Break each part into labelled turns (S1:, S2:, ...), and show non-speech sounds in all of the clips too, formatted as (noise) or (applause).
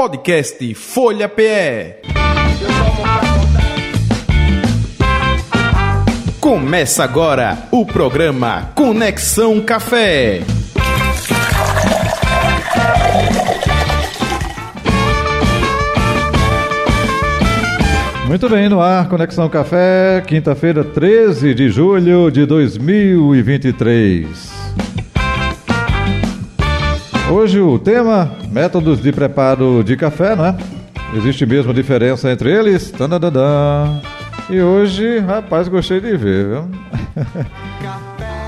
S1: Podcast Folha PE. Começa agora o programa Conexão Café.
S2: Muito bem, no ar, Conexão Café, quinta-feira, 13 de julho de 2023. Hoje o tema, métodos de preparo de café, não é? Existe mesmo diferença entre eles? Tadadadã. E hoje, rapaz, gostei de ver, viu?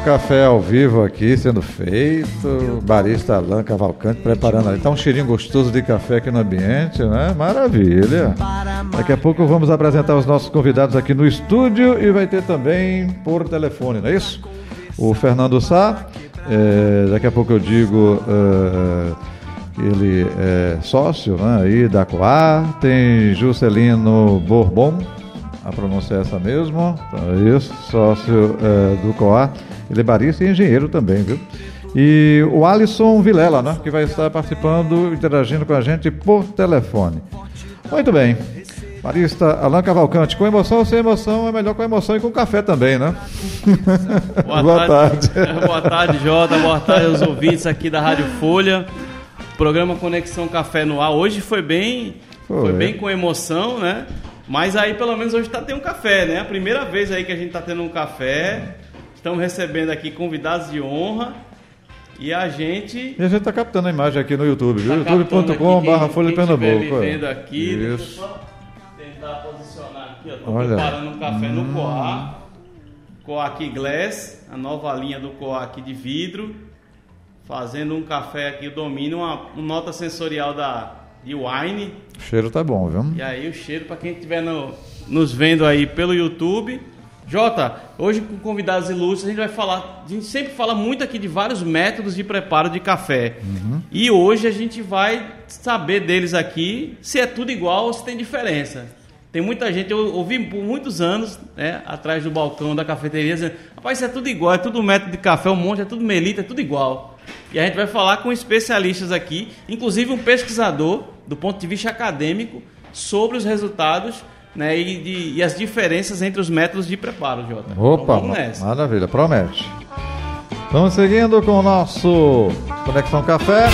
S2: Café ao vivo aqui sendo feito, barista Alain Cavalcante preparando ali. Tá um cheirinho gostoso de café aqui no ambiente, né? Maravilha. Daqui a pouco vamos apresentar os nossos convidados aqui no estúdio e vai ter também por telefone, não é isso? O Fernando Sá, é, daqui a pouco eu digo que ele é sócio né, aí da Coar, tem Juscelino Bourbon, a pronúncia é essa mesmo, então é isso, sócio é, do Coar. Ele é barista e engenheiro também, viu? E o Alisson Vilela, né? Que vai estar participando, interagindo com a gente por telefone. Muito bem. Barista Alain Cavalcante, com emoção ou sem emoção, é melhor com emoção e com café também, né? (laughs)
S3: Boa, Boa tarde. tarde. (laughs) Boa tarde, Jota. Boa tarde aos ouvintes aqui da Rádio Folha. Programa Conexão Café no ar. Hoje foi bem, foi, foi bem com emoção, né? Mas aí pelo menos hoje está tendo um café, né? A primeira vez aí que a gente está tendo um café. Estamos recebendo aqui convidados de honra. E a gente.
S2: E a gente está captando a imagem aqui no YouTube, viu? Tá youtube.com.br Folha Pernambuco.
S3: vendo aqui. Isso. Deixa eu só tentar posicionar aqui, ó. Tô Olha. preparando um café hum. no Coar. Coac Glass, a nova linha do Coac de vidro. Fazendo um café aqui, eu domino uma, uma nota sensorial da, de wine.
S2: O cheiro tá bom, viu?
S3: E aí o cheiro, para quem estiver no, nos vendo aí pelo YouTube Jota, hoje com convidados ilustres a gente vai falar, a gente sempre fala muito aqui de vários métodos de preparo de café. Uhum. E hoje a gente vai saber deles aqui se é tudo igual ou se tem diferença. Tem muita gente, eu ouvi por muitos anos, né, atrás do balcão da cafeteria, dizendo, rapaz, isso é tudo igual, é tudo método de café, um monte, é tudo melita, é tudo igual. E a gente vai falar com especialistas aqui, inclusive um pesquisador, do ponto de vista acadêmico, sobre os resultados né, e, de, e, as diferenças entre os métodos de preparo, Jota.
S2: Opa, então, maravilha, promete. Vamos seguindo com o nosso Conexão Café.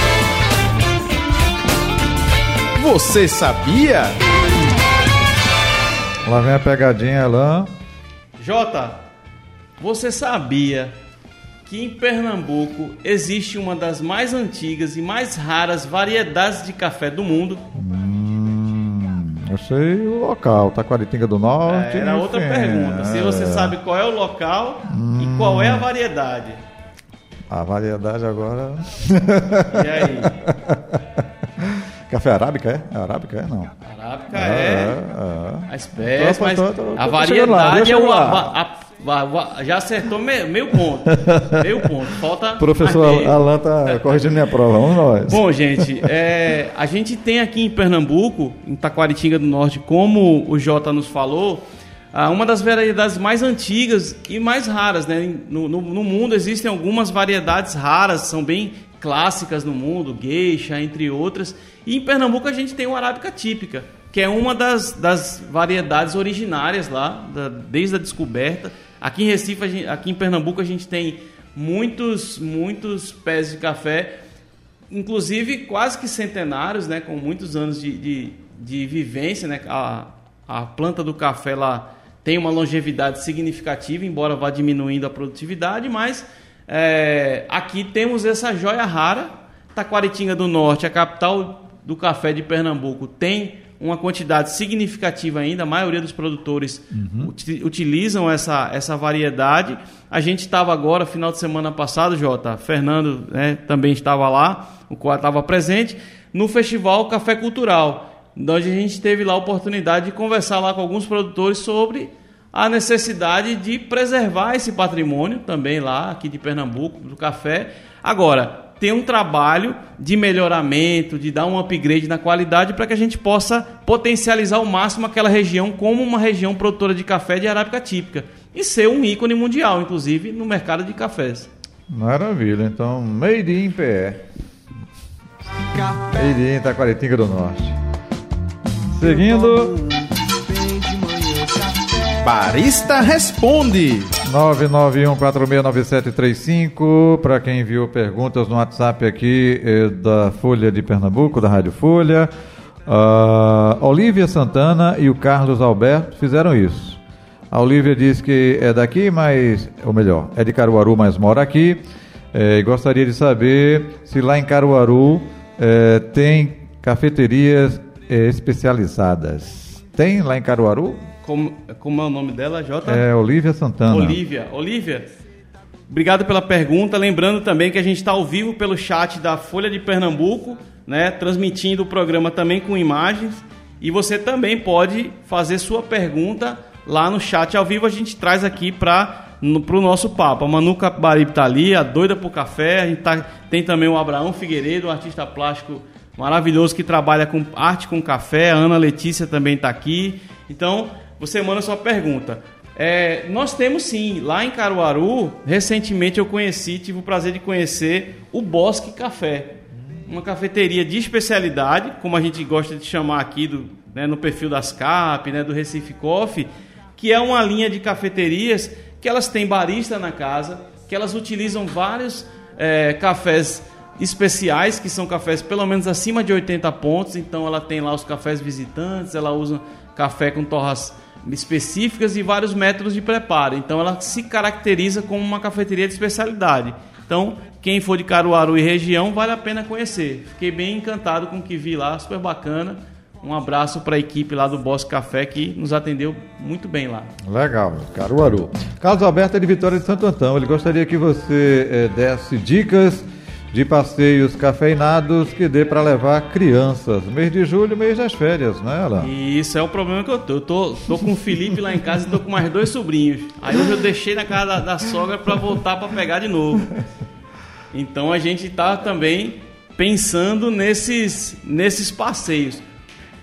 S1: Você sabia?
S2: Lá vem a pegadinha, Alain.
S3: Jota, você sabia que em Pernambuco existe uma das mais antigas e mais raras variedades de café do mundo?
S2: Hum. Eu sei o local, Taquaritinga do Norte.
S3: É, era enfim, outra pergunta. Se você é. sabe qual é o local hum. e qual é a variedade.
S2: A variedade agora.
S3: E aí? (laughs)
S2: Café arábica é? é arábica é? Não.
S3: Arábica é. é, é. A espécie, mas tô, tô, tô, a variedade é o. A, a, já acertou meio, meio ponto. (laughs) Meio ponto. Falta.
S2: Professor Alan tá corrigindo minha prova. Vamos nós.
S3: Bom, gente, é, a gente tem aqui em Pernambuco, em Taquaritinga do Norte, como o Jota nos falou, uma das variedades mais antigas e mais raras. Né? No, no, no mundo existem algumas variedades raras, são bem clássicas no mundo, geisha, entre outras. E em Pernambuco a gente tem o arábica típica, que é uma das, das variedades originárias lá, da, desde a descoberta. Aqui em Recife, gente, aqui em Pernambuco, a gente tem muitos, muitos pés de café, inclusive quase que centenários, né, com muitos anos de, de, de vivência. Né, a, a planta do café lá tem uma longevidade significativa, embora vá diminuindo a produtividade, mas é, aqui temos essa joia rara. Taquaritinga do Norte, a capital do café de Pernambuco, tem uma quantidade significativa ainda, a maioria dos produtores uhum. utilizam essa, essa variedade. A gente estava agora, final de semana passado, Jota, Fernando né, também estava lá, o qual estava presente, no Festival Café Cultural, onde a gente teve lá a oportunidade de conversar lá com alguns produtores sobre a necessidade de preservar esse patrimônio também lá, aqui de Pernambuco, do café. Agora, tem um trabalho de melhoramento, de dar um upgrade na qualidade para que a gente possa potencializar ao máximo aquela região como uma região produtora de café de arábica típica e ser um ícone mundial, inclusive no mercado de cafés.
S2: Maravilha, então, made in PE. Ele em Itaquaritinga do Norte. Seguindo,
S1: Barista Responde.
S2: 991469735, para quem enviou perguntas no WhatsApp aqui eh, da Folha de Pernambuco, da Rádio Folha. A Olívia Santana e o Carlos Alberto fizeram isso. A Olívia diz que é daqui, mas, ou melhor, é de Caruaru, mas mora aqui. E gostaria de saber se lá em Caruaru eh, tem cafeterias eh, especializadas. Tem lá em Caruaru?
S3: Como, como é o nome dela, Jota?
S2: É Olívia Santana.
S3: Olívia. Olívia, obrigado pela pergunta. Lembrando também que a gente está ao vivo pelo chat da Folha de Pernambuco, né, transmitindo o programa também com imagens. E você também pode fazer sua pergunta lá no chat ao vivo. A gente traz aqui para o nosso papo. A Manu Capibaribe está ali, a doida por café. A gente tá, tem também o Abraão Figueiredo, um artista plástico maravilhoso que trabalha com arte com café. A Ana Letícia também está aqui. Então, você manda sua pergunta. É, nós temos sim, lá em Caruaru, recentemente eu conheci, tive o prazer de conhecer o Bosque Café. Uma cafeteria de especialidade, como a gente gosta de chamar aqui do, né, no perfil das CAP, né, do Recife Coffee, que é uma linha de cafeterias que elas têm barista na casa, que elas utilizam vários é, cafés especiais, que são cafés pelo menos acima de 80 pontos, então ela tem lá os cafés visitantes, ela usa café com torras específicas e vários métodos de preparo. Então ela se caracteriza como uma cafeteria de especialidade. Então, quem for de Caruaru e região, vale a pena conhecer. Fiquei bem encantado com o que vi lá, super bacana. Um abraço para a equipe lá do Bosque Café que nos atendeu muito bem lá.
S2: Legal, Caruaru. Carlos Alberto é de Vitória de Santo Antão. Ele gostaria que você eh, desse dicas de passeios cafeinados que dê para levar crianças. Mês de julho, mês das férias, né, Alan?
S3: E isso é o problema que eu tô. Eu tô, tô com o Felipe lá em casa e tô com mais dois sobrinhos. Aí hoje eu deixei na casa da, da sogra para voltar para pegar de novo. Então a gente tá também pensando nesses, nesses passeios.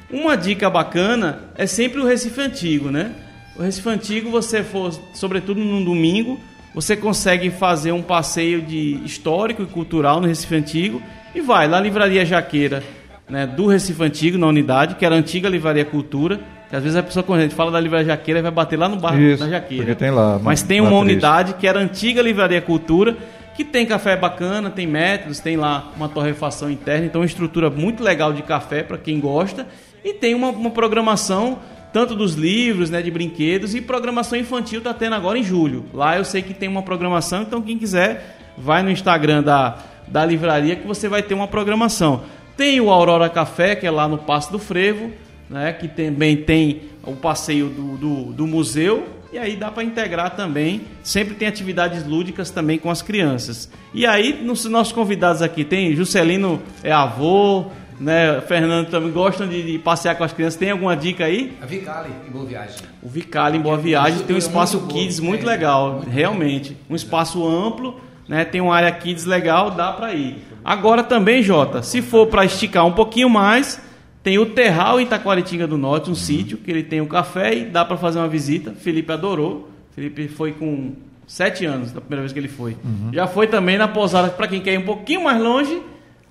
S3: Uma dica bacana é sempre o Recife Antigo, né? O Recife Antigo, você for, sobretudo num domingo, você consegue fazer um passeio de histórico e cultural no Recife Antigo e vai lá na Livraria Jaqueira, né, do Recife Antigo, na unidade, que era a antiga Livraria Cultura, que às vezes a pessoa, quando a gente fala da Livraria Jaqueira, vai bater lá no bar
S2: Isso,
S3: da Jaqueira.
S2: tem lá,
S3: Mas tem uma unidade que era a antiga Livraria Cultura, que tem café bacana, tem métodos, tem lá uma torrefação interna, então uma estrutura muito legal de café para quem gosta, e tem uma, uma programação tanto dos livros, né, de brinquedos e programação infantil está tendo agora em julho. Lá eu sei que tem uma programação, então quem quiser vai no Instagram da, da livraria que você vai ter uma programação. Tem o Aurora Café, que é lá no Passo do Frevo, né, que também tem o passeio do, do, do museu e aí dá para integrar também. Sempre tem atividades lúdicas também com as crianças. E aí, nos nossos convidados aqui, tem Juscelino é avô, né? Fernando também gostam de, de, passear com as crianças. Tem alguma dica aí?
S4: A Vicali em Boa Viagem.
S3: O Vicali em Boa Viagem tem um espaço muito kids bom, muito é, legal, muito realmente. Bom. Um espaço amplo, né? Tem uma área kids legal, dá para ir. Agora também, Jota, se for para esticar um pouquinho mais, tem o Terral em Itaquaritinga do Norte, um uhum. sítio que ele tem o um café e dá para fazer uma visita. Felipe adorou. Felipe foi com sete anos da primeira vez que ele foi. Uhum. Já foi também na pousada para quem quer ir um pouquinho mais longe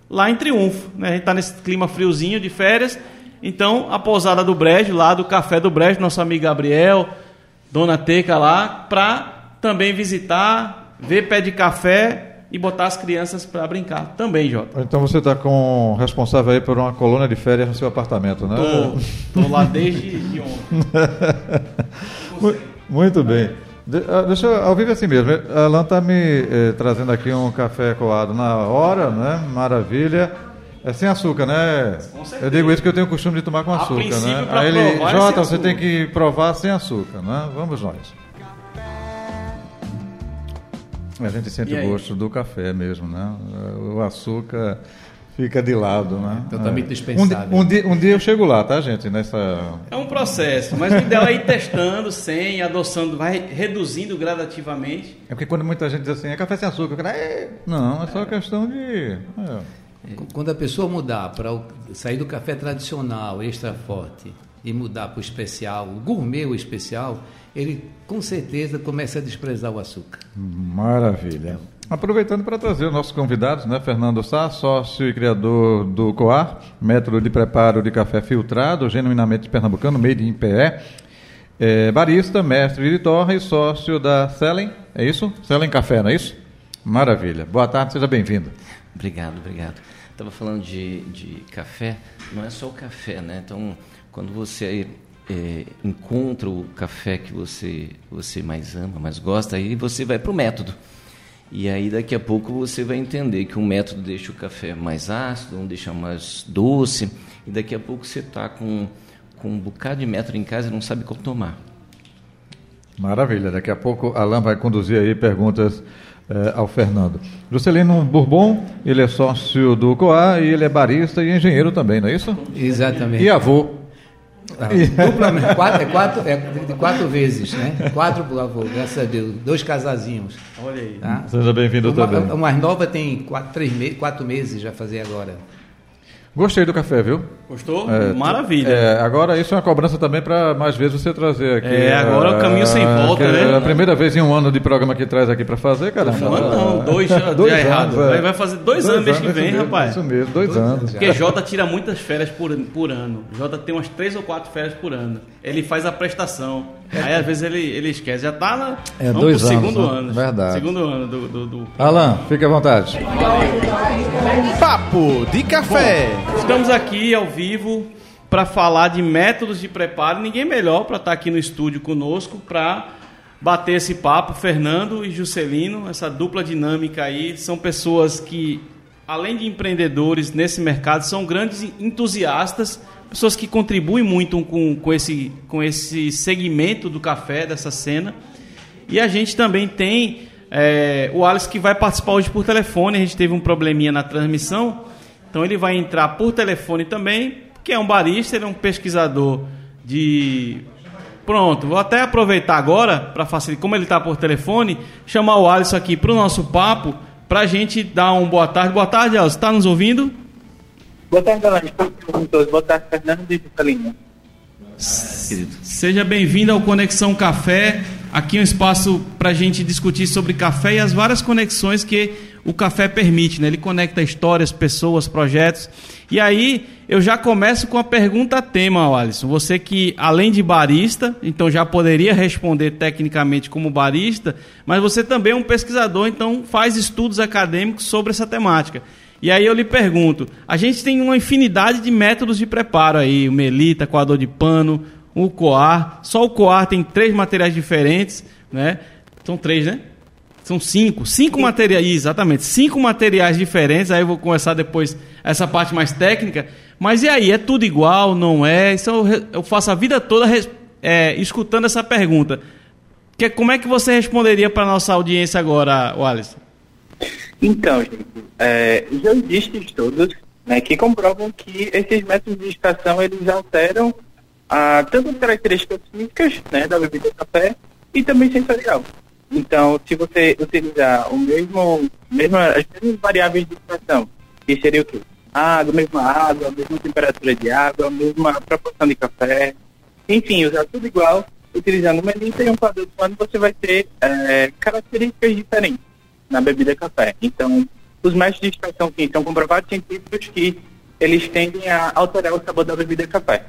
S3: lá em Triunfo. Né? A gente está nesse clima friozinho de férias. Então, a pousada do Brejo, lá do Café do Brejo, nosso amigo Gabriel, Dona Teca lá, para também visitar, ver pé de café e botar as crianças para brincar também, Jota.
S2: Então você está com responsável aí por uma colônia de férias no seu apartamento, né?
S3: Tô, tô lá desde de ontem. (laughs)
S2: Muito bem. De, uh, deixa eu, ao vivo assim mesmo. A Alan está me eh, trazendo aqui um café coado na hora, né? Maravilha. É sem açúcar, né? Eu digo isso que eu tenho o costume de tomar com açúcar, né? Aí ele, é Jota, é você tem que provar sem açúcar, né? Vamos nós. A gente sente o gosto do café mesmo, né? O açúcar fica de lado, né?
S4: Totalmente é. dispensável.
S2: Um, um, dia, um dia eu chego lá, tá, gente? Nessa...
S3: É um processo, mas o ideal é ir testando, sem, adoçando, vai reduzindo gradativamente.
S2: É porque quando muita gente diz assim, é café sem açúcar, cara, é... não, é só é. questão de... É.
S4: Quando a pessoa mudar para sair do café tradicional, extra forte, e mudar para o especial, o gourmet o especial, ele com certeza começa a desprezar o açúcar.
S2: Maravilha. Aproveitando para trazer os nossos convidados, né? Fernando Sá, sócio e criador do COAR, método de preparo de café filtrado, genuinamente pernambucano, made in PE. É, barista, mestre de torre e sócio da Selen, é isso? Selen Café, não é isso? Maravilha. Boa tarde, seja bem-vindo.
S5: Obrigado, obrigado. Estava falando de, de café, não é só o café, né? Então, quando você é, encontra o café que você, você mais ama, mais gosta, aí você vai para o método. E aí daqui a pouco você vai entender que um método deixa o café mais ácido, um deixa mais doce, e daqui a pouco você está com, com um bocado de método em casa e não sabe qual tomar.
S2: Maravilha, daqui a pouco Alain vai conduzir aí perguntas eh, ao Fernando. Juscelino Bourbon, ele é sócio do COA e ele é barista e engenheiro também, não é isso?
S4: Exatamente.
S2: E avô.
S4: Ah, duplamente, quatro, é quatro, é de quatro vezes, né? Quatro por avô, graças a Deus. Dois casazinhos.
S3: Olha aí.
S4: Tá?
S2: Seja bem-vindo
S4: Uma-
S2: também.
S4: A mais nova tem quatro, três me quatro meses já fazer agora.
S2: Gostei do café, viu?
S3: Gostou?
S2: É,
S3: Maravilha.
S2: É, agora isso é uma cobrança também para mais vezes você trazer aqui.
S3: É, agora é o caminho sem
S2: ah,
S3: volta, né?
S2: É a primeira vez em um ano de programa que traz aqui para fazer, cara.
S3: Um ano não, dois já- (laughs) já é errado. Vai- vai fazer dois anos mês que vem,
S2: mesmo,
S3: rapaz.
S2: Isso mesmo, dois,
S4: Dois
S2: anos.
S4: anos.
S3: Porque Jota tira muitas férias por, por ano. Jota tem umas três ou quatro férias por ano. Ele faz a prestação. Aí às vezes ele, ele esquece. Já tá na.
S2: É, dois
S3: pro
S2: anos,
S3: segundo
S2: né?
S3: ano.
S2: Verdade.
S3: Segundo ano do. do, do-
S2: Alan, fique à vontade.
S1: Papo de café.
S3: Estamos aqui ao vivo para falar de métodos de preparo. Ninguém melhor para estar aqui no estúdio conosco para bater esse papo. Fernando e Juscelino, essa dupla dinâmica aí, são pessoas que, além de empreendedores nesse mercado, são grandes entusiastas, pessoas que contribuem muito com, com, esse, com esse segmento do café, dessa cena. E a gente também tem é, o Alex que vai participar hoje por telefone. A gente teve um probleminha na transmissão, então ele vai entrar por telefone também, que é um barista, ele é um pesquisador de. Pronto, vou até aproveitar agora para facilitar, como ele está por telefone, chamar o Alisson aqui para o nosso papo, para a gente dar um boa tarde. Boa tarde, Alisson. Está nos ouvindo?
S6: Boa tarde, Alain. Boa tarde, Fernando e.
S5: Querido.
S3: Seja bem-vindo ao Conexão Café. Aqui é um espaço para a gente discutir sobre café e as várias conexões que o café permite. Né? Ele conecta histórias, pessoas, projetos. E aí eu já começo com a pergunta tema, Alisson. Você que, além de barista, então já poderia responder tecnicamente como barista, mas você também é um pesquisador, então faz estudos acadêmicos sobre essa temática. E aí eu lhe pergunto, a gente tem uma infinidade de métodos de preparo aí, o melita, coador de pano, o coar. Só o coar tem três materiais diferentes, né? São três, né? São cinco. Cinco materiais, exatamente. Cinco materiais diferentes. Aí eu vou começar depois essa parte mais técnica. Mas e aí, é tudo igual? Não é? Isso eu, eu faço a vida toda é, escutando essa pergunta. Que, como é que você responderia para nossa audiência agora, Wallace?
S6: Então, gente, é, já existem estudos né, que comprovam que esses métodos de extração eles alteram ah, tanto as características físicas né, da bebida de café e também sensorial. Então, se você utilizar o mesmo, mesmo as mesmas variáveis de extração, que seria o quê? Água, mesma água, mesma temperatura de água, mesma proporção de café, enfim, usar tudo igual, utilizando uma melita e um quadro de pano, você vai ter eh, características diferentes na bebida café. Então, os métodos de extração sim, são comprovados científicos que eles tendem a alterar o sabor da bebida café.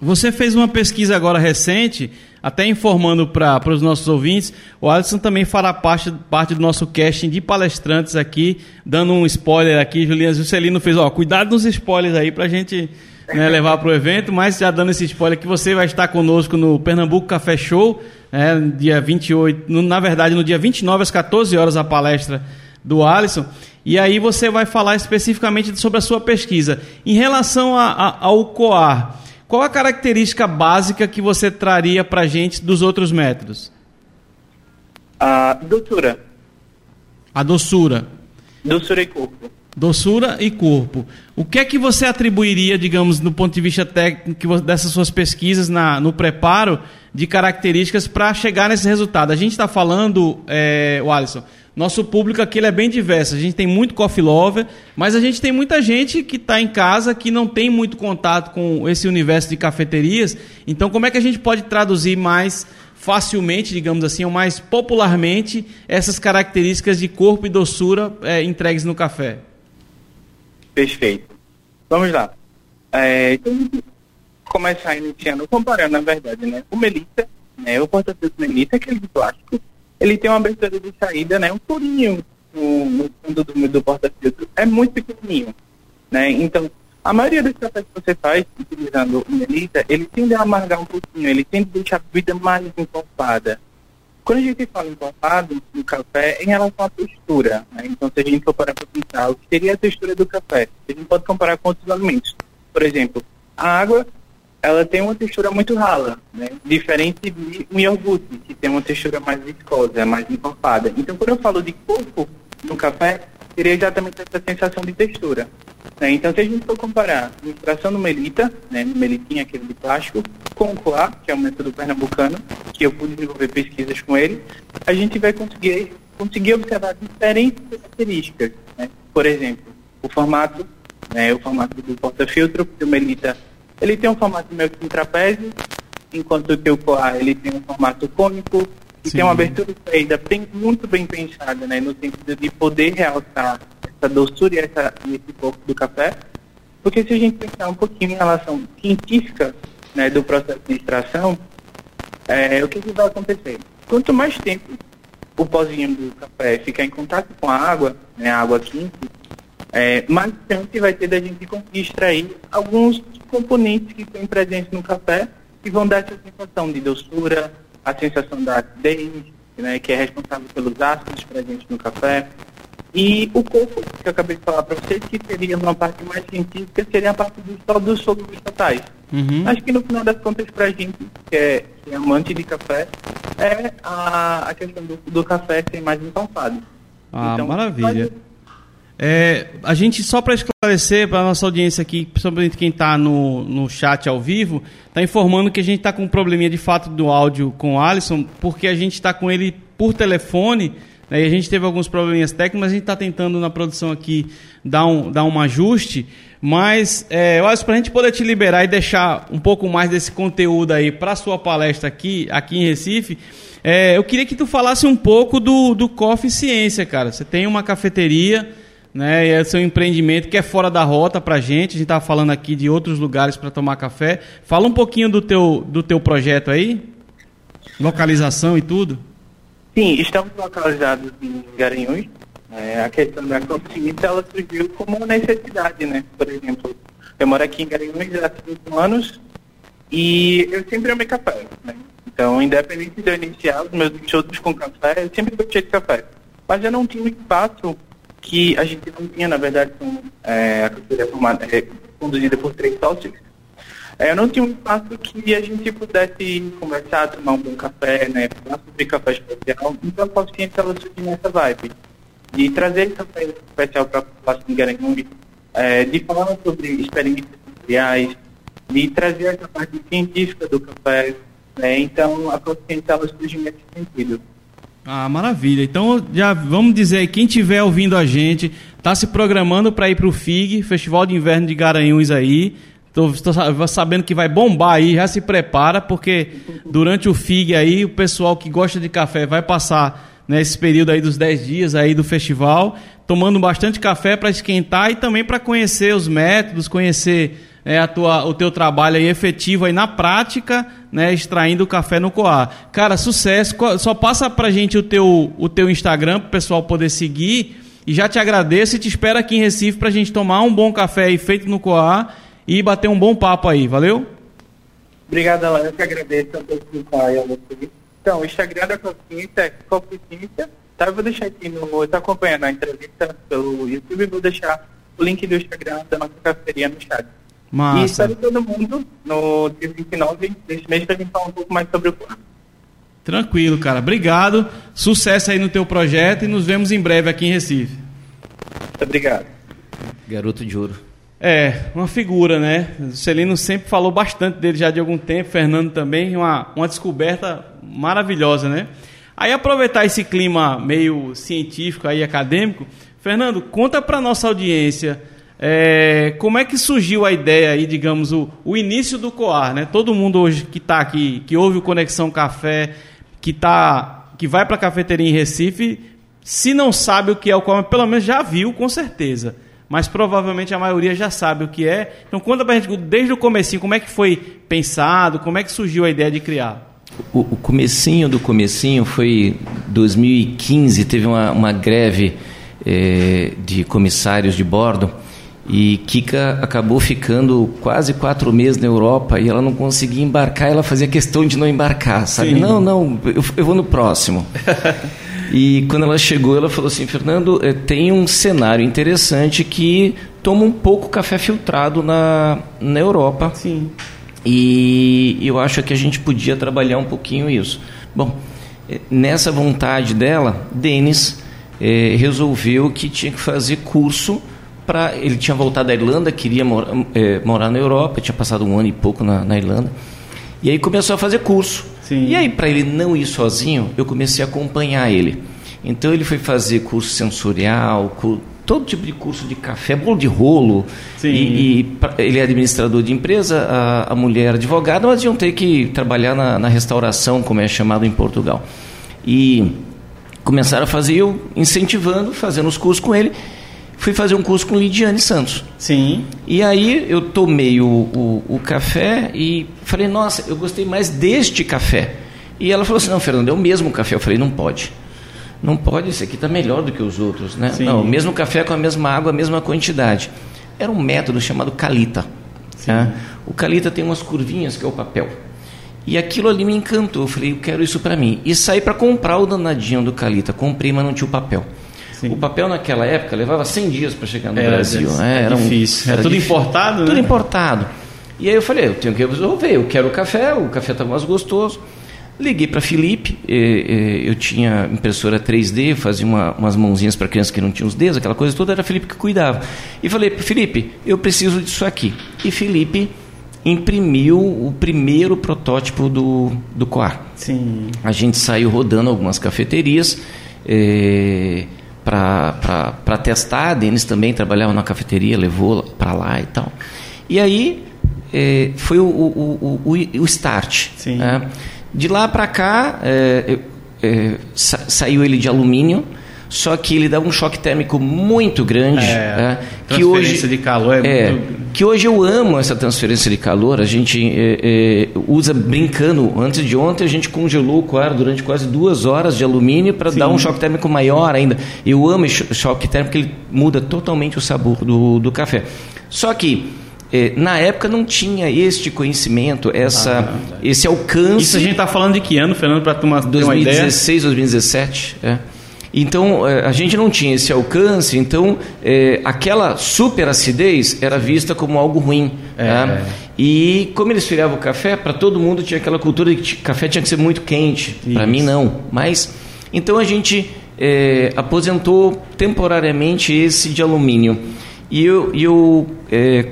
S3: Você fez uma pesquisa agora recente, até informando para os nossos ouvintes, o Alisson também fará parte, parte do nosso casting de palestrantes aqui, dando um spoiler aqui, Juliana Juscelino fez, ó, cuidado nos spoilers aí para a gente né, levar para o evento, mas já dando esse spoiler que você vai estar conosco no Pernambuco Café Show, né, dia 28, no, na verdade no dia 29 às 14 horas a palestra do Alisson, e aí você vai falar especificamente sobre a sua pesquisa. Em relação a- a- ao COAR, qual a característica básica que você traria para a gente dos outros métodos?
S6: A doçura,
S3: A doçura.
S6: doçura e corpo.
S3: Doçura e corpo. O que é que você atribuiria, digamos, do ponto de vista técnico dessas suas pesquisas na- no preparo de características para chegar nesse resultado? A gente está falando, é, Alisson, nosso público aqui é bem diverso. A gente tem muito coffee lover, mas a gente tem muita gente que está em casa que não tem muito contato com esse universo de cafeterias. Então, como é que a gente pode traduzir mais facilmente, digamos assim, ou mais popularmente, essas características de corpo e doçura é, entregues no café?
S6: Perfeito. Vamos lá. É, então, começar iniciando, comparando, na verdade, né? O Melita, né? O porta-filtro Melita, aquele de plástico, ele tem uma abertura de saída, né? Um furinho no, no fundo do, do porta-filtro. É muito pequenininho, né? Então, a maioria dos cafés que você faz utilizando o Melita, ele tende a amargar um pouquinho, ele tende a deixar a bebida mais encorpada. Quando a gente fala encorpado no café, é em relação à textura, né? então se a gente for parar para pensar, o que seria a textura do café? A gente pode comparar com outros alimentos. Por exemplo, a água, ela tem uma textura muito rala, né? diferente de um iogurte, que tem uma textura mais viscosa, mais encorpada. Então, quando eu falo de corpo no café, seria exatamente essa sensação de textura. Né? Então, se a gente for comparar a extração no melita, né, no melitinho, aquele de plástico, com o coar, que é o método pernambucano, que eu pude desenvolver pesquisas com ele, a gente vai conseguir, conseguir observar diferentes características. Né? Por exemplo, o formato, né, o formato do porta-filtro, do melita, ele tem um formato meio que um trapézio, enquanto que o coar, ele tem um formato cônico, e Sim. tem uma abertura saída bem, muito bem pensada, né, no sentido de poder realçar essa doçura e, essa, esse corpo do café. Porque se a gente pensar um pouquinho em relação científica né, do processo de extração, é, o que, que vai acontecer? Quanto mais tempo o pozinho do café ficar em contato com a água, né, a água quente, é, mais chance vai ter da gente extrair alguns componentes que estão presentes no café e vão dar essa sensação de doçura, a sensação da acidez, né, que é responsável pelos ácidos presentes no café, e o corpo, que eu acabei de falar para vocês, que seria uma parte mais científica, seria a parte do, só dos soluços totais. Uhum. Acho que no final das contas, para a gente, que é, que é, amante de café, é a, a questão do, do café ser mais ensopado.
S3: Ah, então, maravilha. É, a gente, só para esclarecer para a nossa audiência aqui, principalmente quem está no, no chat ao vivo, está informando que a gente está com um probleminha de fato do áudio com o Alisson, porque a gente está com ele por telefone né? E a gente teve alguns probleminhas técnicos, mas a gente está tentando na produção aqui dar um, dar um ajuste. Mas é, eu acho para a gente poder te liberar e deixar um pouco mais desse conteúdo aí para sua palestra aqui, aqui em Recife, é, eu queria que tu falasse um pouco do, do Coffee Ciência, cara. Você tem uma cafeteria, né? E é seu empreendimento que é fora da rota para a gente. A gente estava falando aqui de outros lugares para tomar café. Fala um pouquinho do teu, do teu projeto aí, localização e tudo.
S6: Sim, estamos localizados em Garanhuns. É, a questão da consciência ela surgiu como uma necessidade, né? Por exemplo, eu moro aqui em Garanhuns há cinco anos e eu sempre amei café, né? Então, independente de eu iniciar os meus shows com café, eu sempre gostei de café. Mas eu não tinha um espaço que a gente não tinha, na verdade, com, é, a cultura formada, é, conduzida por três sócios. É, eu não tinha um espaço que a gente pudesse conversar, tomar um bom café, né? Falar sobre café especial. Então, a consciência ela surgiu nessa vibe. De trazer café especial para a população de Garanhuns, é, de falar sobre experiências sensoriais, de trazer essa parte científica do café. Né? Então, a consciência ela surgiu nesse sentido.
S3: Ah, maravilha. Então, já vamos dizer, quem estiver ouvindo a gente, está se programando para ir para o FIG, Festival de Inverno de Garanhuns aí, Estou sabendo que vai bombar aí, já se prepara, porque durante o FIG aí, o pessoal que gosta de café vai passar nesse né, período aí dos 10 dias aí do festival, tomando bastante café para esquentar e também para conhecer os métodos, conhecer é, a tua, o teu trabalho aí efetivo aí na prática, né, extraindo o café no coar. Cara, sucesso. Só passa pra gente o teu, o teu Instagram para o pessoal poder seguir. E já te agradeço e te espero aqui em Recife para a gente tomar um bom café aí feito no coar e bater um bom papo aí, valeu?
S6: Obrigado, Alain. Eu que agradeço a você. Então, o Instagram da Consciência é Consciência. Tá, eu vou deixar aqui no. Eu estou acompanhando a entrevista pelo YouTube e vou deixar o link do Instagram da nossa cafeteria no chat. Massa. E espero todo mundo no dia 29 deste mês para a gente falar um pouco mais sobre o plano.
S3: Tranquilo, cara. Obrigado. Sucesso aí no teu projeto e nos vemos em breve aqui em Recife.
S6: Muito obrigado.
S5: Garoto de ouro.
S3: É, uma figura, né? O Celino sempre falou bastante dele já de algum tempo, Fernando também, uma, uma descoberta maravilhosa, né? Aí aproveitar esse clima meio científico aí, acadêmico, Fernando, conta para nossa audiência É, como é que surgiu a ideia aí, digamos, o, o início do Coar, né? Todo mundo hoje que está aqui, que ouve o Conexão Café, que tá, que vai para a cafeteria em Recife, se não sabe o que é o Coar, pelo menos já viu, com certeza. Mas provavelmente a maioria já sabe o que é. Então conta pra gente desde o comecinho, como é que foi pensado, como é que surgiu a ideia de criar?
S5: O, o comecinho do comecinho foi 2015, teve uma, uma greve eh, de comissários de bordo e Kika acabou ficando quase quatro meses na Europa e ela não conseguia embarcar. Ela fazia questão de não embarcar, sabe? Sim. Não, não, eu, eu vou no próximo. (laughs) e quando ela chegou, ela falou assim: Fernando, eh, tem um cenário interessante que toma um pouco café filtrado na, na Europa.
S3: Sim.
S5: E eu acho que a gente podia trabalhar um pouquinho isso. Bom, eh, nessa vontade dela, Denis eh, resolveu que tinha que fazer curso para ele tinha voltado da Irlanda, queria mora, morar na Europa, tinha passado um ano e pouco na, na Irlanda. E aí começou a fazer curso. Sim. E aí, para ele não ir sozinho, eu comecei a acompanhar ele. Então ele foi fazer curso sensorial, todo tipo de curso de café, bolo de rolo. E, e ele é administrador de empresa, a, a mulher advogada, mas iam ter que trabalhar na, na restauração, como é chamado em Portugal. E começaram a fazer, eu incentivando, fazendo os cursos com ele fui fazer um curso com Lidiane Santos.
S3: Sim.
S5: E aí eu tomei o, o, o, café e falei, nossa, eu gostei mais deste café. E ela falou assim, não, Fernando, é o mesmo café. Eu falei, não pode. Não pode, esse aqui está melhor do que os outros, né? Sim. Não, o mesmo café com a mesma água, a mesma quantidade. Era um método chamado Calita. Né? O Calita tem umas curvinhas que é o papel. E aquilo ali me encantou. Eu falei, eu quero isso para mim. E saí para comprar o danadinho do Calita. Comprei, mas não tinha o papel. Sim. O papel naquela época levava 100 dias para chegar no Brasil.
S3: É, era difícil. Um, era, tudo difícil. importado?
S5: Tudo
S3: né?
S5: importado. E aí eu falei, eu tenho que resolver, eu quero café, o café está mais gostoso. Liguei para Felipe, eu tinha impressora 3D, fazia uma, umas mãozinhas para crianças que não tinham os dedos, aquela coisa toda, era Felipe que cuidava. E falei, Felipe, eu preciso disso aqui. E Felipe imprimiu o primeiro protótipo do, do Coar.
S3: Sim.
S5: A gente saiu rodando algumas cafeterias. Eh, para testar. A Denis também trabalhava na cafeteria, levou para lá e tal. E aí é, foi o, o, o, o start. Né? De lá para cá, é, é, sa saiu ele de alumínio só que ele dá um choque térmico muito grande. É,
S3: né? que hoje de calor é,
S5: é,
S3: muito...
S5: Que hoje eu amo essa transferência de calor. A gente é, é, usa brincando. Antes de ontem a gente congelou o quarto durante quase duas horas de alumínio para dar um choque térmico maior ainda. Eu amo esse choque térmico porque ele muda totalmente o sabor do, do café. Só que é, na época não tinha este conhecimento, essa, ah, esse alcance.
S3: Isso a gente está falando de que ano, Fernando, para ter uma,
S5: 2016, 2017. É. Então é, a gente não tinha esse alcance, então é, aquela super acidez era vista como algo ruim. É. Né? E como eles esfriavam o café, para todo mundo tinha aquela cultura de que café tinha que ser muito quente. Para mim não. Mas então a gente é, aposentou temporariamente esse de alumínio. E eu, eu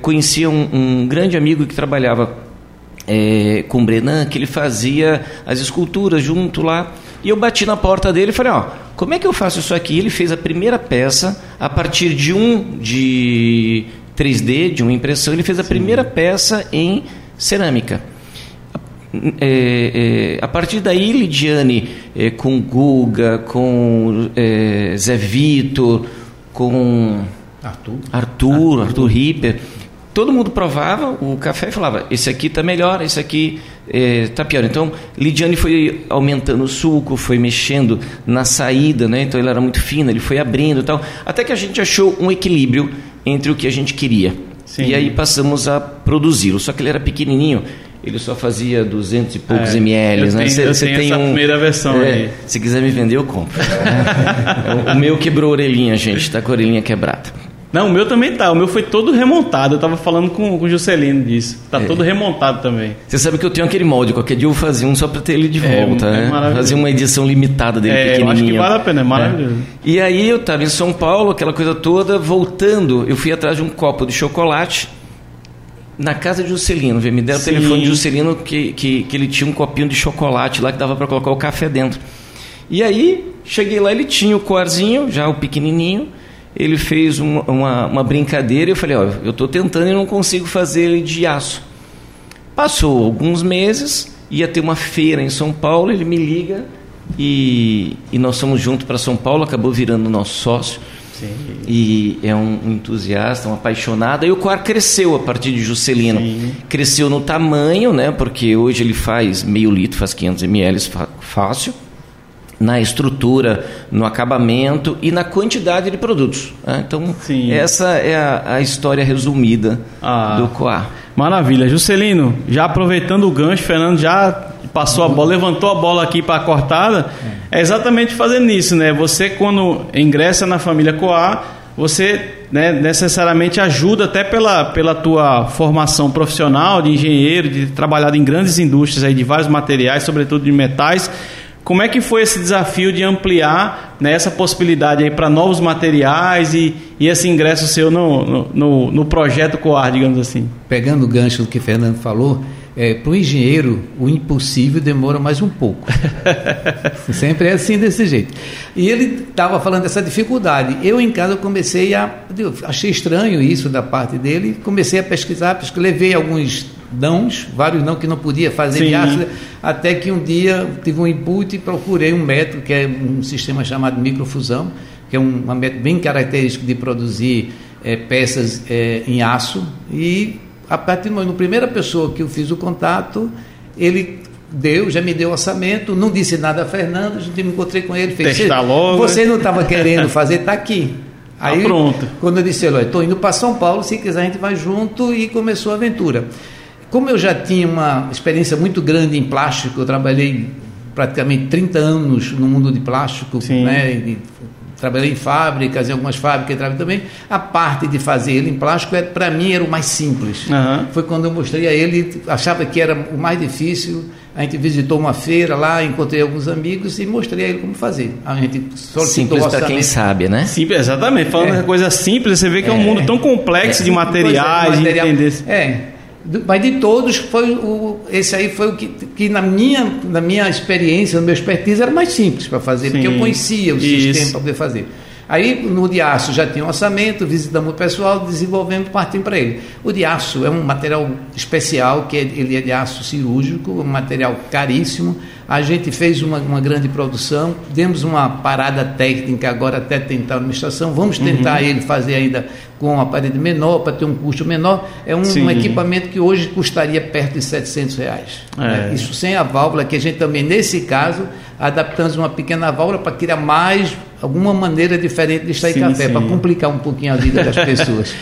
S5: conhecia um, um, grande amigo que trabalhava é, com o Brenan, que ele fazia as esculturas junto lá. E eu bati na porta dele e falei, ó, como é que eu faço isso aqui? Ele fez a primeira peça a partir de um de 3D, de uma impressão, ele fez a Sim. primeira peça em cerâmica. É, é, a partir daí, Lidiane, é, com Guga, com é, Zé Vitor, com
S3: Arthur,
S5: Arthur, Arthur, Arthur Ripper, todo mundo provava o café e falava: esse aqui está melhor, esse aqui está é, pior. Então, Lidiane foi aumentando o suco, foi mexendo na saída, né? então ele era muito fino, ele foi abrindo e tal, até que a gente achou um equilíbrio entre o que a gente queria. Sim. E aí passamos a produzi-lo. Só que ele era pequenininho, ele só fazia 200 e poucos é, ml.
S3: Né? Você, você tem essa um, primeira versão é, aí.
S5: Se quiser me vender, eu compro. o, (laughs) o meu quebrou a orelhinha, gente, está com a orelhinha quebrada.
S3: Não, o meu também tá. O meu foi todo remontado. Eu tava falando com, com o Juscelino disso. Tá é. todo remontado também.
S5: Você sabe que eu tenho aquele molde. Qualquer dia eu fazer um só pra ter ele de é, volta. É, né? Fazer uma edição limitada dele, é, pequenininho.
S3: acho que vale a pena, é maravilhoso. É.
S5: E aí eu tava em São Paulo, aquela coisa toda. Voltando, eu fui atrás de um copo de chocolate na casa de Juscelino. Me deram Sim. o telefone de Juscelino que, que, que ele tinha um copinho de chocolate lá que dava para colocar o café dentro. E aí, cheguei lá, ele tinha o coarzinho, já o pequenininho ele fez uma, uma, uma brincadeira e eu falei, ó, eu estou tentando e não consigo fazer ele de aço. Passou alguns meses, ia ter uma feira em São Paulo, ele me liga e, e nós fomos juntos para São Paulo, acabou virando nosso sócio. Sim. E é um entusiasta, um apaixonado. E o Coar cresceu a partir de Juscelino. Sim. Cresceu no tamanho, né? Porque hoje ele faz meio litro, faz 500 ml fácil na estrutura, no acabamento e na quantidade de produtos. Né? Então, Sim. essa é a, a história resumida ah, do Coar.
S3: Maravilha. Juscelino, já aproveitando o gancho, Fernando já passou a bola, levantou a bola aqui para a cortada. É exatamente fazendo isso, né? Você, quando ingressa na família Coar, você né, necessariamente ajuda até pela, pela tua formação profissional de engenheiro, de trabalhado em grandes indústrias aí de vários materiais, sobretudo de metais como é que foi esse desafio de ampliar né, essa possibilidade aí para novos materiais e, e esse ingresso seu no, no, no projeto Coar, digamos assim?
S4: Pegando o gancho do que o Fernando falou, é, para o engenheiro, o impossível demora mais um pouco. (laughs) Sempre é assim, desse jeito. E ele estava falando dessa dificuldade. Eu, em casa, comecei a. achei estranho isso da parte dele, comecei a pesquisar, pesquisar levei alguns dãos, vários não que não podia fazer de aço, até que um dia tive um input e procurei um método, que é um sistema chamado microfusão, que é um, um método bem característico de produzir é, peças é, em aço, e a partir do momento, primeira pessoa que eu fiz o contato, ele deu, já me deu orçamento, não disse nada a Fernando, a gente me encontrei com ele, fez.
S3: Testar logo.
S4: Você não estava querendo fazer, está aqui.
S3: Tá Aí, pronto.
S4: Quando eu disse, estou indo para São Paulo, se quiser a gente vai junto e começou a aventura. Como eu já tinha uma experiência muito grande em plástico, eu trabalhei praticamente 30 anos no mundo de plástico, Sim. né? trabalhei em fábricas, em algumas fábricas trabalhei também. A parte de fazer ele em plástico, é, para mim, era o mais simples. Uhum. Foi quando eu mostrei a ele, achava que era o mais difícil. A gente visitou uma feira lá, encontrei alguns amigos e mostrei a ele como fazer. A gente
S5: simples para quem sabe, né?
S3: Simples, exatamente. Falando é. coisa simples, você vê que é, é um mundo tão complexo é. de materiais, de, material, de entender.
S4: É mas de todos foi o, esse aí foi o que, que na minha na minha experiência no meu expertise era mais simples para fazer Sim, porque eu conhecia o isso. sistema para poder fazer. Aí no de aço já tinha um orçamento visitamos o pessoal desenvolvendo partindo para ele. O de aço é um material especial que é, ele é de aço cirúrgico um material caríssimo a gente fez uma, uma grande produção, demos uma parada técnica agora até tentar a administração, vamos tentar uhum. ele fazer ainda com a parede menor, para ter um custo menor. É um, um, equipamento que hoje custaria perto de 700 reais. É. Né? Isso sem a válvula, que a gente também, nesse caso, adaptamos uma pequena válvula para criar mais alguma maneira diferente de extrair sim, café, para complicar um pouquinho a vida das (laughs) pessoas.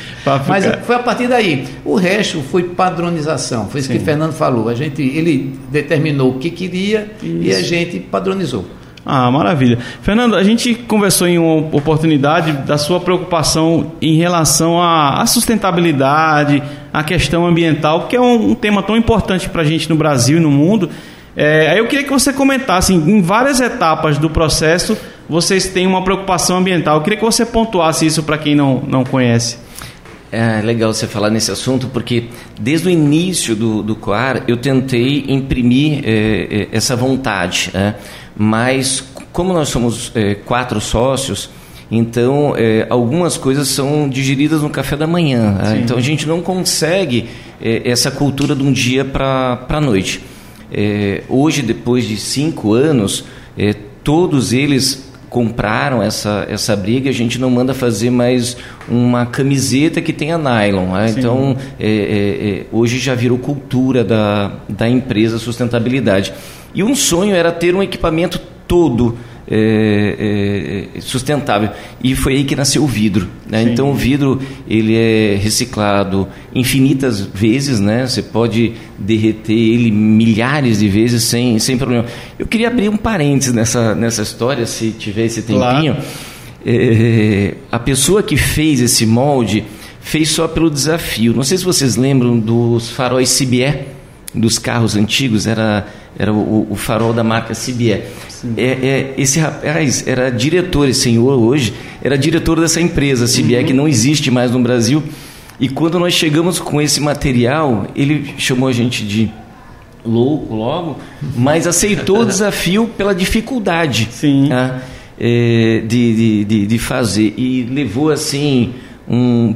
S4: Mas foi a partir daí. O resto foi padronização, foi isso sim. que o Fernando falou. A gente, ele determinou o que queria isso. e a gente padronizou.
S3: Ah, maravilha. Fernando, a gente conversou em uma oportunidade da sua preocupação em relação à, sustentabilidade, à questão ambiental, que é um, um tema tão importante para a gente no Brasil e no mundo. É, aí eu queria que você comentasse, em várias etapas do processo, vocês têm uma preocupação ambiental. Eu queria que você pontuasse isso para quem não, não conhece.
S5: É legal você falar nesse assunto, porque desde o início do, do COAR eu tentei imprimir é, é, essa vontade. É, mas, como nós somos é, quatro sócios, então algumas coisas são digeridas no café da manhã. É, então a gente não consegue essa cultura de um dia para a noite. hoje, depois de cinco anos, todos eles compraram essa, essa briga, a gente não manda fazer mais uma camiseta que tenha nylon. Né? Então, é, é, é, hoje já virou cultura da, da empresa sustentabilidade. E um sonho era ter um equipamento todo é, é, sustentável. E foi aí que nasceu o vidro. Né? Então o vidro ele é reciclado infinitas vezes, né? Você pode derreter ele milhares de vezes sem, sem problema. Eu queria abrir um parênteses nessa, nessa história, se tiver esse tempinho. Claro. É, a pessoa que fez esse molde fez só pelo desafio. Não sei se vocês lembram dos faróis Cibier dos carros antigos, era, era o, o farol da marca Cibier. É, é, esse rapaz era diretor, esse senhor hoje, era diretor dessa empresa, Cibier, uhum. que não existe mais no Brasil. E quando nós chegamos com esse material, ele chamou a gente de louco logo, mas aceitou o (laughs) desafio pela dificuldade.
S3: Sim. Tá?
S5: é, de, de, de, fazer e levou assim um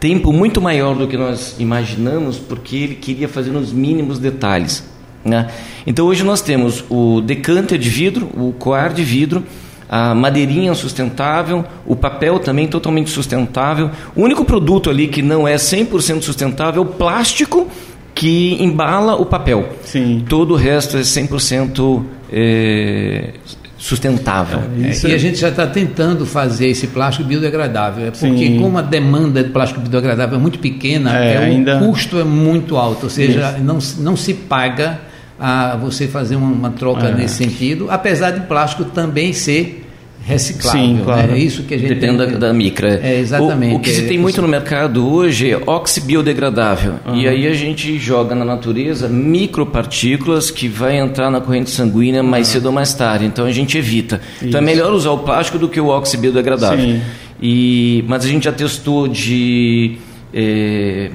S5: tempo muito maior do que nós imaginamos, porque ele queria fazer nos mínimos detalhes. Né? Então hoje nós temos o decanter de vidro, o coar de vidro, a madeirinha sustentável, o papel também totalmente sustentável. O único produto ali que não é 100% sustentável é o plástico que embala o papel.
S3: Sim.
S5: Todo o resto é 100% é, sustentável.
S4: É, e a gente já está tentando fazer esse plástico biodegradável, é porque Sim. como a demanda de plástico biodegradável é muito pequena, é, é ainda... o custo é muito alto, ou seja, não, não se paga a você fazer uma, uma troca é. nesse sentido, apesar de plástico também ser reciclável. Sim, né? claro. É isso que a gente
S5: depende da, da micra.
S4: É exatamente.
S5: O, o que se tem é, muito no mercado hoje é oxibiodegradável. Uhum. E aí a gente joga na natureza micropartículas que vai entrar na corrente sanguínea mais uhum. cedo ou mais tarde. Então a gente evita. Isso. Então é melhor usar o plástico do que o oxibiodegradável. Sim. E mas a gente já testou de é,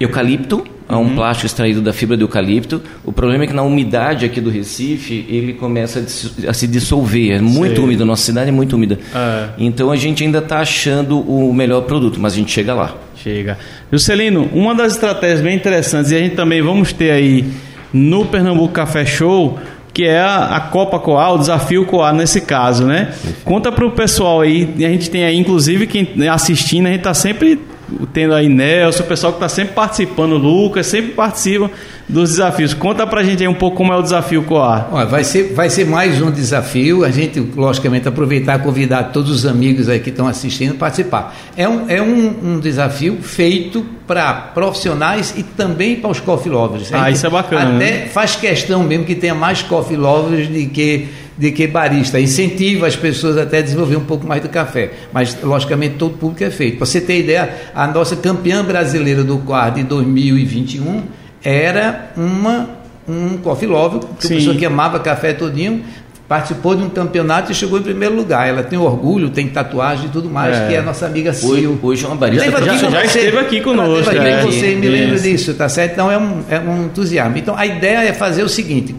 S5: eucalipto a um uhum. plástico extraído da fibra do eucalipto. O problema é que na umidade aqui do Recife ele começa a, se dissolver. É muito Sei. úmido, nossa cidade é muito úmida. É. Então a gente ainda está achando o melhor produto, mas a gente chega lá.
S3: Chega. Juscelino, uma das estratégias bem interessantes, e a gente também vamos ter aí no Pernambuco Café Show, que é a, a Copa Coar, o desafio Coar nesse caso, né? Conta para o pessoal aí, a gente tem aí, inclusive, quem assistindo, a gente está sempre tendo aí Nelson, o pessoal que está sempre participando, Lucas, sempre participa dos desafios. Conta pra gente aí um pouco como é o desafio Coar.
S4: Olha, vai ser, vai ser mais um desafio, a gente, logicamente, aproveitar e convidar todos os amigos aí que estão assistindo a participar. É um, é um, um desafio feito para profissionais e também para os coffee lovers.
S3: Ah, isso é bacana.
S4: Até né? faz questão mesmo que tenha mais coffee lovers de que de que barista. Incentiva as pessoas até a desenvolver um pouco mais do café. Mas, logicamente, todo público é feito. Para você ter ideia, a nossa campeã brasileira do quadro de 2021 era uma, um coffee love, que uma pessoa que amava café todinho, participou de um campeonato e chegou em primeiro lugar. Ela tem orgulho, tem tatuagem e tudo mais, é. que é a nossa amiga Sil.
S5: Hoje, hoje é uma barista.
S3: Lembra já, já esteve aqui conosco.
S4: Ela é. você me lembra disso, tá certo? Então é um, é um entusiasmo. Então a ideia é fazer o seguinte: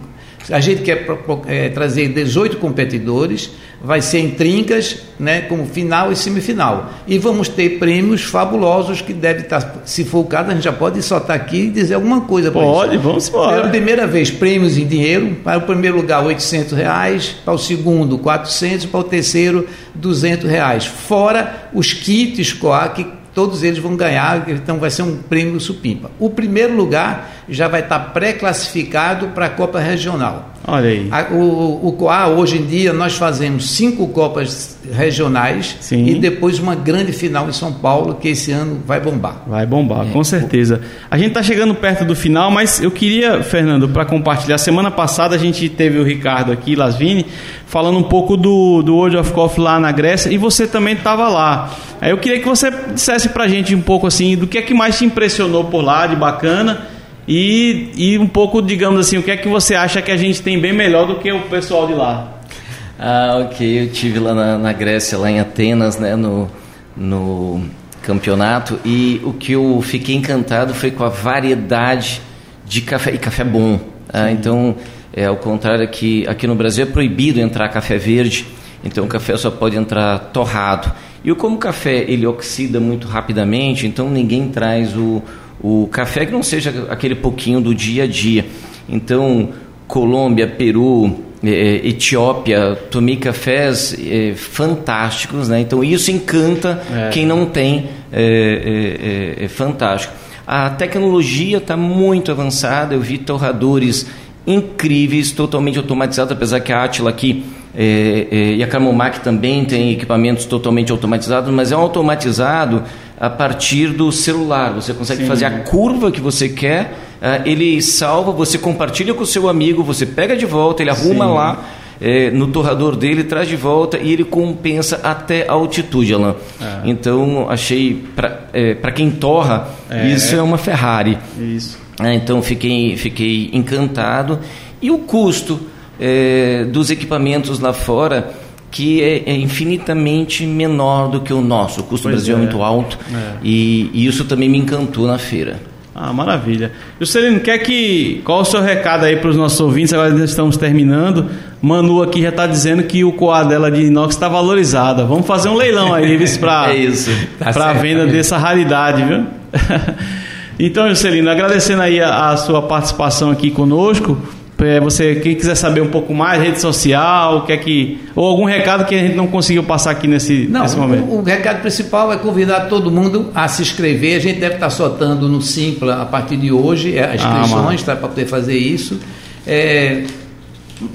S4: a gente quer é, trazer 18 competidores, vai ser em trincas, né, como final e semifinal. E vamos ter prêmios fabulosos que deve estar, tá, se for o caso, a gente já pode soltar aqui e dizer alguma coisa.
S3: Pode, isso. vamos embora.
S4: Pela primeira vez, prêmios em dinheiro, para o primeiro lugar 800 reais, para o segundo 400, para o terceiro 200 reais. Fora os kits COA que todos eles vão ganhar, então vai ser um prêmio Supimpa. O primeiro lugar já vai estar pré-classificado para a Copa Regional.
S3: Olha aí.
S4: A, o, o COA, hoje em dia, nós fazemos cinco Copas regionais
S3: Sim.
S4: e depois uma grande final em São Paulo, que esse ano vai bombar.
S3: Vai bombar, é. com certeza. A gente está chegando perto do final, mas eu queria, Fernando, para compartilhar. Semana passada a gente teve o Ricardo aqui, Lasvini, falando um pouco do, do World of Coffee lá na Grécia e você também estava lá. Aí eu queria que você dissesse para a gente um pouco assim do que é que mais te impressionou por lá de bacana e, e um pouco, digamos assim, o que é que você acha que a gente tem bem melhor do que o pessoal de lá?
S5: Ah, ok. Eu tive lá na, na Grécia, lá em Atenas, né, no, no campeonato e o que eu fiquei encantado foi com a variedade de café e café bom. Ah, então, é ao contrário aqui, aqui no Brasil é proibido entrar café verde, então o café só pode entrar torrado. E como o café ele oxida muito rapidamente, então ninguém traz o, o café que não seja aquele pouquinho do dia a dia. Então, Colômbia, Peru, é, Etiópia, tomei cafés é, fantásticos, né? Então isso encanta é. quem não tem, é, é, é, é fantástico. A tecnologia está muito avançada, eu vi torradores incríveis, totalmente automatizados, apesar que a Atila aqui e a Carmomac também tem equipamentos totalmente automatizados, mas é um automatizado a partir do celular. Você consegue Sim. fazer a curva que você quer, uh, ele salva, você compartilha com o seu amigo, você pega de volta, ele arruma Sim. lá. É, no torrador dele, traz de volta e ele compensa até a altitude, Alain. É. Então, achei, para é, quem torra, é. isso é uma Ferrari. É, então, fiquei, fiquei encantado. E o custo é, dos equipamentos lá fora, que é, é, infinitamente menor do que o nosso. O custo pois do Brasil é. é muito alto é. E, e, isso também me encantou na feira.
S3: Ah, maravilha. Juscelino, quer que. Qual o seu recado aí para os nossos ouvintes? Agora nós estamos terminando. Manu aqui já está dizendo que o coar dela de inox está valorizada. Vamos fazer um leilão aí, (laughs) para
S5: é.
S3: Tá para venda dessa raridade, viu? (laughs) então, Juscelino, agradecendo aí a, a sua participação aqui conosco. É, você, quem quiser saber um pouco mais, rede social, quer que ou algum recado que a gente não conseguiu passar aqui nesse,
S4: não,
S3: nesse momento.
S4: O, o, recado principal é convidar todo mundo a se inscrever. A gente deve estar soltando no Simpla a partir de hoje é, as ah, inscrições ah, tá, para poder fazer isso. É,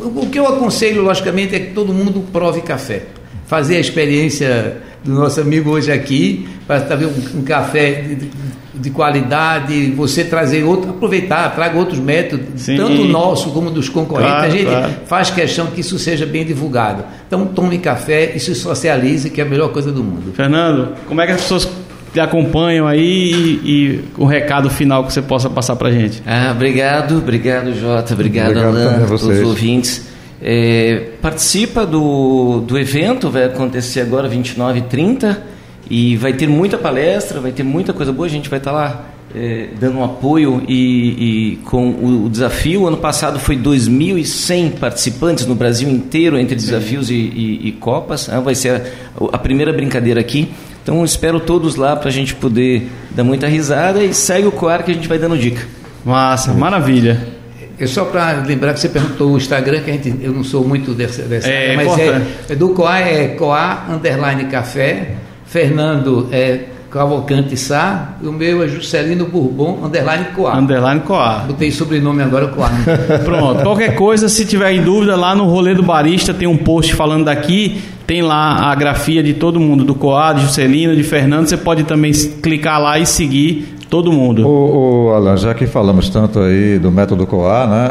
S4: o que eu aconselho, logicamente, é que todo mundo prove café. Fazer a experiência do nosso amigo hoje aqui, para trazer um, um café de, de, qualidade, você trazer outro, aproveitar, traga outros métodos, Sim. tanto o nosso como dos concorrentes. Claro, a gente claro. faz questão que isso seja bem divulgado. Então tome café e se socialize, que é a melhor coisa do mundo.
S3: Fernando, como é que as pessoas te acompanham aí e, e o recado final que você possa passar para gente?
S5: Ah, obrigado, obrigado Jota, obrigado, obrigado Alan, a todos os ouvintes. É, participa do, do evento, vai acontecer agora 29 e 30 e vai ter muita palestra, vai ter muita coisa boa, a gente vai estar lá é, dando um apoio e, e com o, o, desafio. O ano passado foi 2.100 participantes no Brasil inteiro, entre desafios e, e, e, Copas. Ah, vai ser a, a, primeira brincadeira aqui. Então espero todos lá para a gente poder dar muita risada e segue o coar que a gente vai dando dica.
S3: Massa, maravilha.
S4: É só para lembrar que você perguntou o Instagram, que a gente, eu não sou muito dessa, dessa
S3: é,
S4: mas é, é, do Coa é Coa underline café, Fernando é Cavalcante Sá, e o meu é Juscelino Bourbon underline Coa.
S3: Underline Coa.
S4: Botei sobrenome agora Coa. (laughs)
S3: Pronto. Qualquer coisa, se tiver em dúvida, lá no Rolê do Barista tem um post falando daqui, tem lá a grafia de todo mundo, do Coa, de Juscelino, de Fernando, você pode também clicar lá e seguir Todo mundo.
S2: O, o, Alan, já que falamos tanto aí do método COA, né?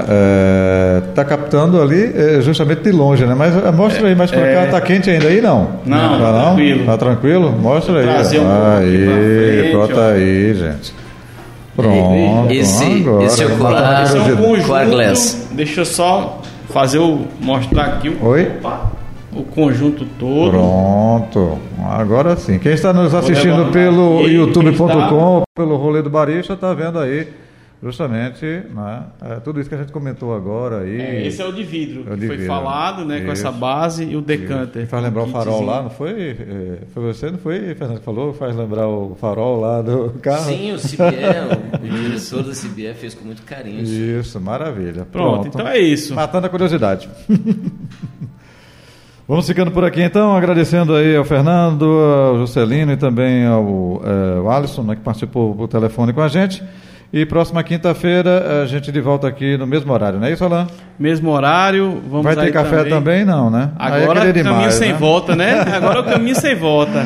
S2: Está é, captando ali é, justamente de longe, né? Mas é, mostra aí mais para cá, está quente ainda aí não?
S3: Não, tá, não? tranquilo.
S2: Está tranquilo? Mostra aí.
S3: Trazer um
S2: aí, pronto aí, gente. Pronto.
S5: Esse, agora, esse é
S3: esse é um conjunto. Deixa eu só fazer o mostrar aqui o.
S2: Oi.
S3: Opa o conjunto todo.
S2: Pronto, agora sim. Quem está nos assistindo pelo youtube.com, pelo Rolê do Barista, está vendo aí justamente né, é, tudo isso que a gente comentou agora aí.
S3: É, esse é o de vidro, é que foi vidro. falado, né, isso. com essa base e o decanter.
S2: Faz lembrar o farol lá, não foi? É, foi você, não foi, Fernando, que falou? Faz lembrar o farol lá do carro?
S5: Sim, o CBE, o diretor do CBE fez com muito carinho.
S2: Isso, maravilha.
S3: Pronto, Pronto, então é isso.
S2: Matando a curiosidade. (laughs) Vamos ficando por aqui então, agradecendo aí ao Fernando, ao Juscelino e também ao, é, Alisson, né, que participou por telefone com a gente. E próxima quinta-feira a gente de volta aqui no mesmo horário, não é isso, Alain?
S3: Mesmo horário, vamos
S2: Vai ter café também. também, não, né?
S3: Agora é o caminho sem né? volta, né? (laughs) Agora é o caminho sem volta.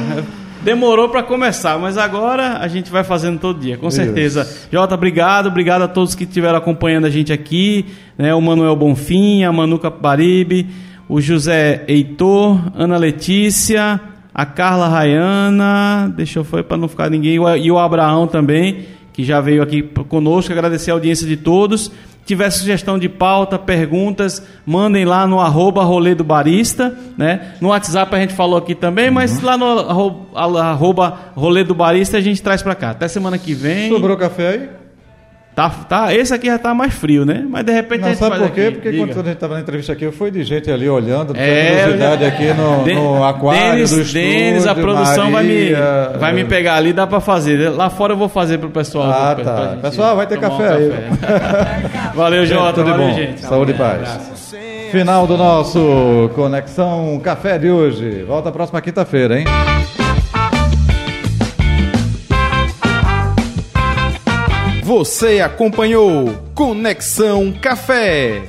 S3: Demorou para começar, mas agora a gente vai fazendo todo dia, com certeza. Isso. Jota, obrigado, obrigado a todos que estiveram acompanhando a gente aqui, né? O Manuel Bonfim, a Manuca Baribe o José Heitor, Ana Letícia, a Carla Rayana, deixa eu foi para não ficar ninguém, e o Abraão também, que já veio aqui conosco, agradecer a audiência de todos. Se tiver sugestão de pauta, perguntas, mandem lá no arroba rolê do barista, né? No WhatsApp a gente falou aqui também, uhum. mas lá no arroba rolê do barista a gente traz para cá. Até semana que vem.
S2: Sobrou café aí?
S3: Tá, tá, esse aqui já tá mais frio, né? Mas de repente
S2: não,
S3: a gente
S2: sabe por quê?
S3: Aqui.
S2: Porque
S3: Diga.
S2: quando a gente estava na entrevista aqui, eu fui de gente ali olhando, é, curiosidade aqui no, no aquário
S3: Denis,
S2: do estúdio,
S3: Denis, a produção Maria, vai me, vai me pegar ali, dá para fazer. Lá fora eu vou fazer pro pessoal.
S2: Ah, tá. Pra pessoal, vai ter café um aí. (laughs)
S3: valeu, Jota. Valeu, bom. gente.
S2: Saúde e paz. Final do nosso Conexão Café de hoje. Volta a próxima quinta-feira, hein?
S1: Você acompanhou Conexão Café.